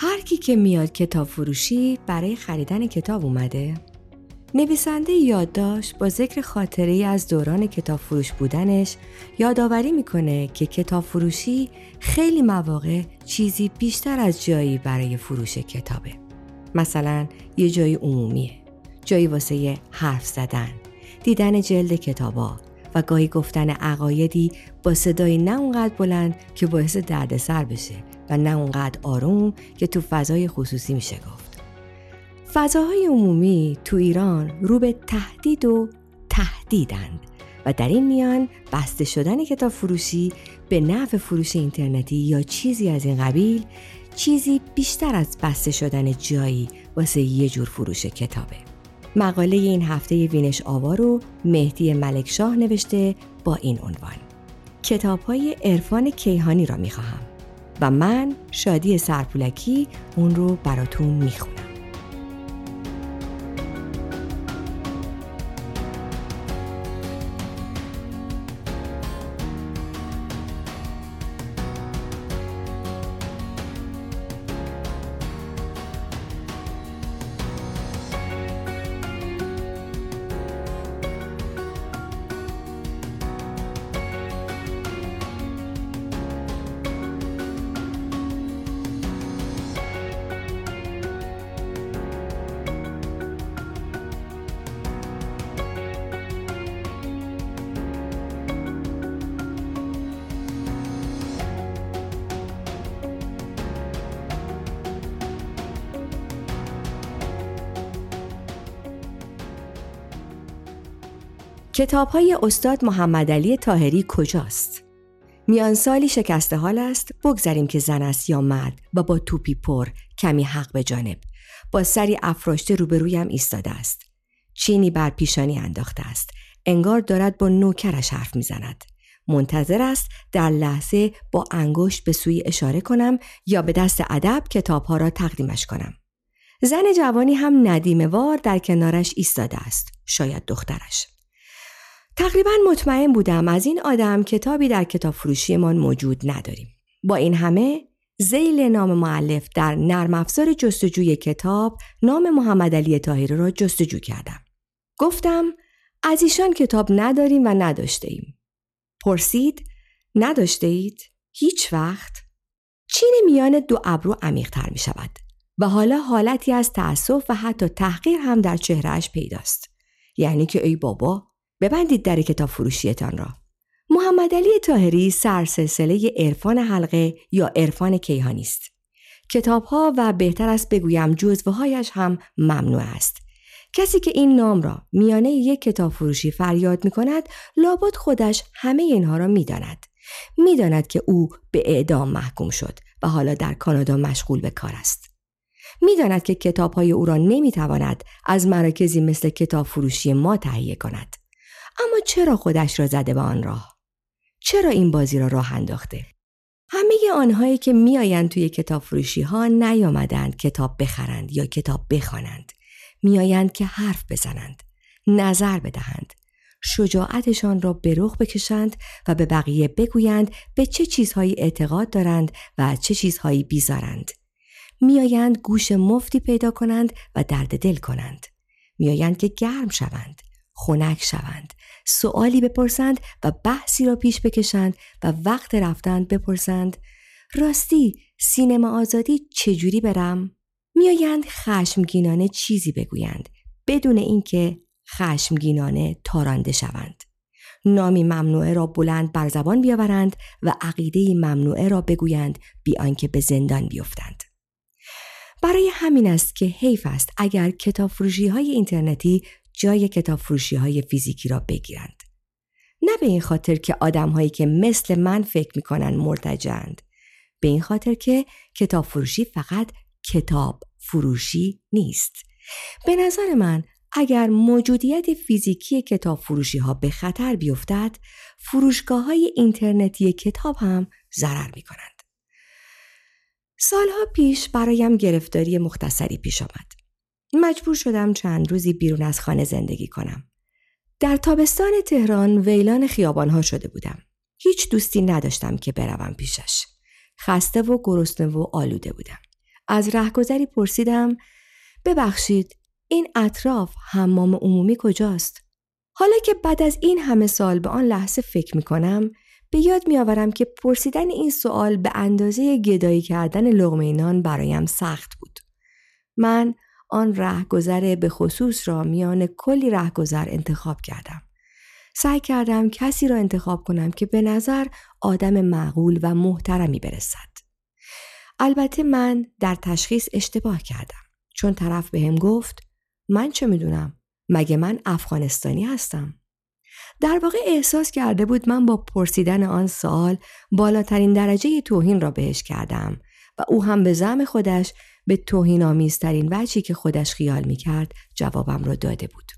هر کی که میاد کتاب فروشی برای خریدن کتاب اومده نویسنده یادداشت با ذکر خاطره ای از دوران کتاب فروش بودنش یادآوری می‌کنه که کتاب فروشی خیلی مواقع چیزی بیشتر از جایی برای فروش کتابه. مثلا یه جایی عمومیه، جایی واسه حرف زدن، دیدن جلد کتابا و گاهی گفتن عقایدی با صدای نه اونقدر بلند که باعث دردسر بشه و نه اونقدر آروم که تو فضای خصوصی میشه گفت. فضاهای عمومی تو ایران رو به تهدید و تهدیدند و در این میان بسته شدن کتاب فروشی به نفع فروش اینترنتی یا چیزی از این قبیل چیزی بیشتر از بسته شدن جایی واسه یه جور فروش کتابه. مقاله این هفته وینش آوا رو مهدی ملکشاه نوشته با این عنوان کتاب های عرفان کیهانی را می‌خواهم و من شادی سرپولکی اون رو براتون می‌خونم. کتاب های استاد محمد علی تاهری کجاست؟ میان سالی شکسته حال است بگذاریم که زن است یا مرد و با توپی پر کمی حق به جانب. با سری افراشته روبرویم ایستاده است. چینی بر پیشانی انداخته است. انگار دارد با نوکرش حرف می‌زند. منتظر است در لحظه با انگشت به سوی اشاره کنم یا به دست ادب کتابها را تقدیمش کنم. زن جوانی هم ندیمه وار در کنارش ایستاده است. شاید دخترش. تقریبا مطمئن بودم از این آدم کتابی در کتاب فروشیمان موجود نداریم. با این همه زیل نام معلف در نرم افزار جستجوی کتاب نام محمد علی تاهری را جستجو کردم. گفتم از ایشان کتاب نداریم و نداشته ایم. پرسید نداشته اید؟ هیچ وقت؟ چین میان دو ابرو عمیقتر می شود و حالا حالتی از تأسف و حتی تحقیر هم در چهرهش پیداست. یعنی که ای بابا ببندید در کتاب فروشیتان را. محمد علی تاهری سرسلسله عرفان حلقه یا عرفان کیهانی است. کتاب ها و بهتر است بگویم هایش هم ممنوع است. کسی که این نام را میانه یک کتاب فروشی فریاد می کند لابد خودش همه اینها را می داند. می داند که او به اعدام محکوم شد و حالا در کانادا مشغول به کار است. می داند که کتاب های او را نمی تواند از مراکزی مثل کتاب فروشی ما تهیه کند. اما چرا خودش را زده به آن راه؟ چرا این بازی را راه انداخته؟ همه آنهایی که میآیند توی کتاب فروشی ها نیامدند کتاب بخرند یا کتاب بخوانند. میآیند که حرف بزنند، نظر بدهند، شجاعتشان را به رخ بکشند و به بقیه بگویند به چه چیزهایی اعتقاد دارند و چه چیزهایی بیزارند. میآیند گوش مفتی پیدا کنند و درد دل کنند. میآیند که گرم شوند، خنک شوند، سوالی بپرسند و بحثی را پیش بکشند و وقت رفتن بپرسند راستی سینما آزادی چجوری برم؟ میآیند خشمگینانه چیزی بگویند بدون اینکه خشمگینانه تارانده شوند. نامی ممنوعه را بلند بر زبان بیاورند و عقیده ممنوعه را بگویند بی آنکه به زندان بیفتند. برای همین است که حیف است اگر کتاب فروشی های اینترنتی جای کتاب فروشی های فیزیکی را بگیرند. نه به این خاطر که آدم هایی که مثل من فکر می‌کنن مرتجند. به این خاطر که کتاب فروشی فقط کتاب فروشی نیست. به نظر من اگر موجودیت فیزیکی کتاب فروشی ها به خطر بیفتد، فروشگاه های اینترنتی کتاب هم ضرر می کنند. سالها پیش برایم گرفتاری مختصری پیش آمد. مجبور شدم چند روزی بیرون از خانه زندگی کنم. در تابستان تهران ویلان خیابانها شده بودم. هیچ دوستی نداشتم که بروم پیشش. خسته و گرسنه و آلوده بودم. از رهگذری پرسیدم ببخشید این اطراف حمام عمومی کجاست؟ حالا که بعد از این همه سال به آن لحظه فکر می کنم به یاد میآورم که پرسیدن این سوال به اندازه گدایی کردن لغمه نان برایم سخت بود. من آن رهگذر به خصوص را میان کلی رهگذر انتخاب کردم. سعی کردم کسی را انتخاب کنم که به نظر آدم معقول و محترمی برسد. البته من در تشخیص اشتباه کردم چون طرف به هم گفت من چه می‌دونم مگه من افغانستانی هستم در واقع احساس کرده بود من با پرسیدن آن سوال بالاترین درجه توهین را بهش کردم و او هم به زم خودش به توهین آمیزترین وجهی که خودش خیال می کرد جوابم را داده بود.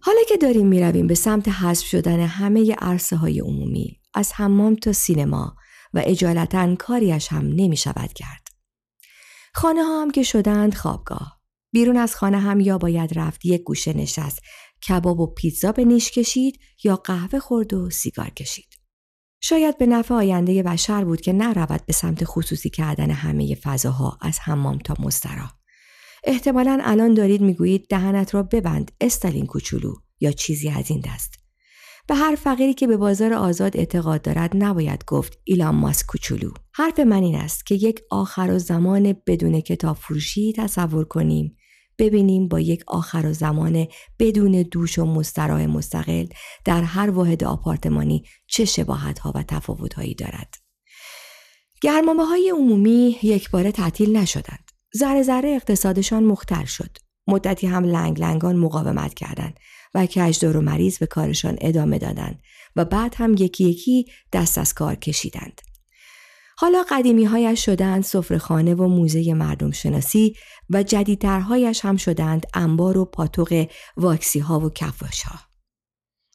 حالا که داریم می‌رویم به سمت حذف شدن همه عرصه های عمومی از حمام تا سینما و اجالتا کاریش هم نمی شود کرد. خانه ها هم که شدند خوابگاه. بیرون از خانه هم یا باید رفت یک گوشه نشست کباب و پیتزا به نیش کشید یا قهوه خورد و سیگار کشید. شاید به نفع آینده بشر بود که نرود به سمت خصوصی کردن همه فضاها از حمام تا مستراح. احتمالا الان دارید می‌گویید دهنت را ببند استالین کوچولو یا چیزی از این دست. به هر فقیری که به بازار آزاد اعتقاد دارد نباید گفت ایلان ماسک کوچولو. حرف من این است که یک آخر و زمان بدون کتاب فروشی تصور کنیم ببینیم با یک آخر و زمان بدون دوش و مستراح مستقل در هر واحد آپارتمانی چه شباهت ها و تفاوت هایی دارد. گرمامه های عمومی یک بار تعطیل نشدند. ذره ذره اقتصادشان مختل شد. مدتی هم لنگ لنگان مقاومت کردند و کجدار و مریض به کارشان ادامه دادند و بعد هم یکی یکی دست از کار کشیدند. حالا قدیمی هایش شدند سفرهخانه و موزه مردم شناسی و جدیدترهایش هم شدند انبار و پاتوق واکسی ها و کفاش ها.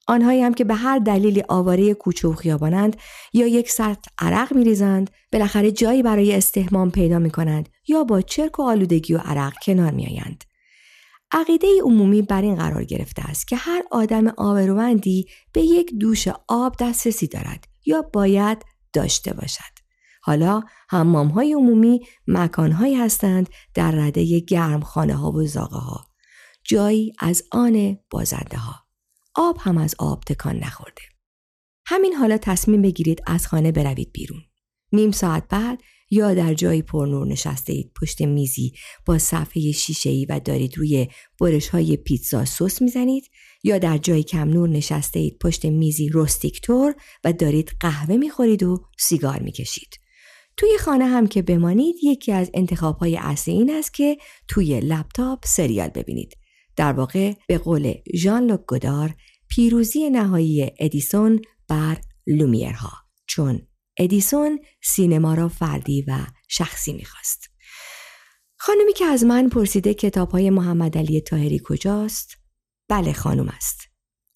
آنهایی هم که به هر دلیلی آواره کوچه و خیابانند یا یک سطح عرق میریزند بالاخره جایی برای استهمام پیدا می کنند یا با چرک و آلودگی و عرق کنار می آیند. عقیده عمومی بر این قرار گرفته است که هر آدم آبرومندی به یک دوش آب دسترسی دارد یا باید داشته باشد. حالا حمام های عمومی مکان هستند در رده گرم خانه ها و زاغه ها. جایی از آن بازنده ها. آب هم از آب تکان نخورده. همین حالا تصمیم بگیرید از خانه بروید بیرون. نیم ساعت بعد یا در جایی پرنور نشسته اید پشت میزی با صفحه شیشه ای و دارید روی برش های پیتزا سس می‌زنید یا در جایی کم نور نشسته اید پشت میزی روستیکتور و دارید قهوه می‌خورید و سیگار می‌کشید. توی خانه هم که بمانید یکی از انتخاب های اصلی این است که توی لپتاپ سریال ببینید. در واقع به قول ژان لوک گودار پیروزی نهایی ادیسون بر لومیرها چون ادیسون سینما را فردی و شخصی می‌خواست. خانمی که از من پرسیده کتاب های محمد علی تاهری کجاست؟ بله خانم است.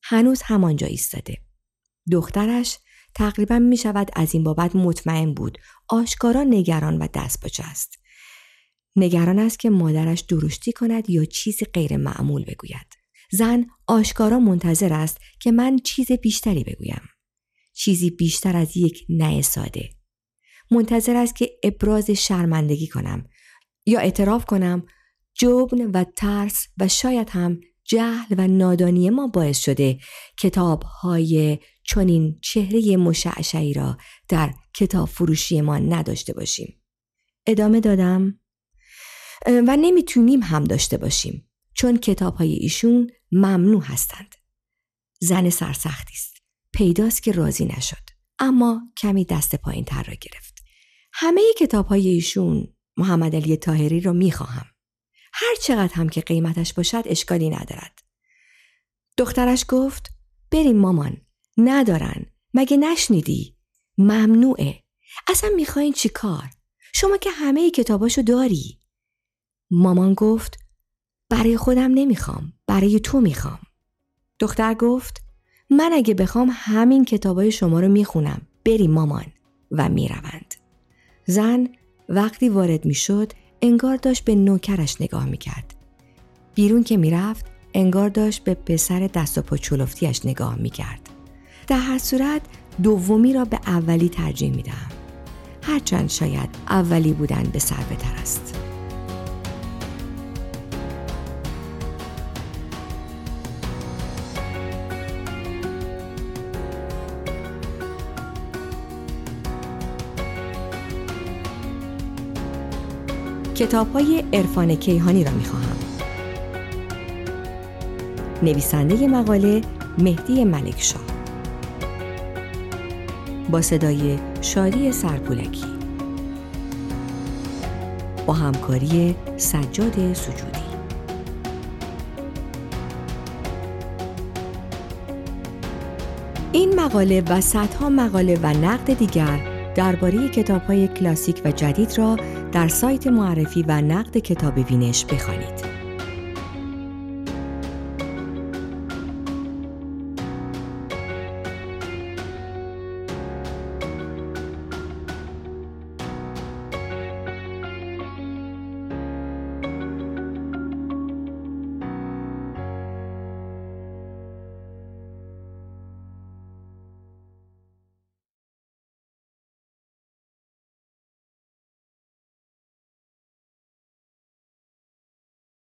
هنوز همانجا ایستاده. دخترش تقریبا می شود از این بابت مطمئن بود. آشکارا نگران و دست است. نگران است که مادرش درشتی کند یا چیزی غیر معمول بگوید. زن آشکارا منتظر است که من چیز بیشتری بگویم. چیزی بیشتر از یک نه ساده. منتظر است که ابراز شرمندگی کنم یا اعتراف کنم جبن و ترس و شاید هم جهل و نادانی ما باعث شده کتاب های چنین چهره مشعشعی را در کتاب فروشی ما نداشته باشیم. ادامه دادم و نمی‌تونیم هم داشته باشیم چون کتاب های ایشون ممنوع هستند. زن سرسختی است. پیداست که راضی نشد. اما کمی دست پایین تر را گرفت. همه کتاب های ایشون محمد علی تاهری را می‌خواهم. هر چقدر هم که قیمتش باشد اشکالی ندارد. دخترش گفت بریم مامان. ندارن. مگه نشنیدی؟ ممنوعه. اصلا می‌خواین چی کار؟ شما که همه کتاباشو داری. مامان گفت برای خودم نمی‌خوام. برای تو می‌خوام. دختر گفت من اگه بخوام همین کتابای شما رو می‌خونم. بری مامان. و می‌روند. زن وقتی وارد می‌شد انگار داشت به نوکرش نگاه می‌کرد. بیرون که می‌رفت انگار داشت به پسر دست و پا چلفتیش نگاه می‌کرد. در هر صورت دومی را به اولی ترجیح می‌دهم هرچند شاید اولی بودن به سر است. کتاب های عرفان کیهانی را می خواهم. نویسنده مقاله مهدی ملکشاه با صدای شادی سرپولکی. با همکاری سجاد سجودی. این مقاله و صدها مقاله و نقد دیگر درباره کتاب‌های کلاسیک و جدید را در سایت معرفی و نقد کتاب وینش بخوانید.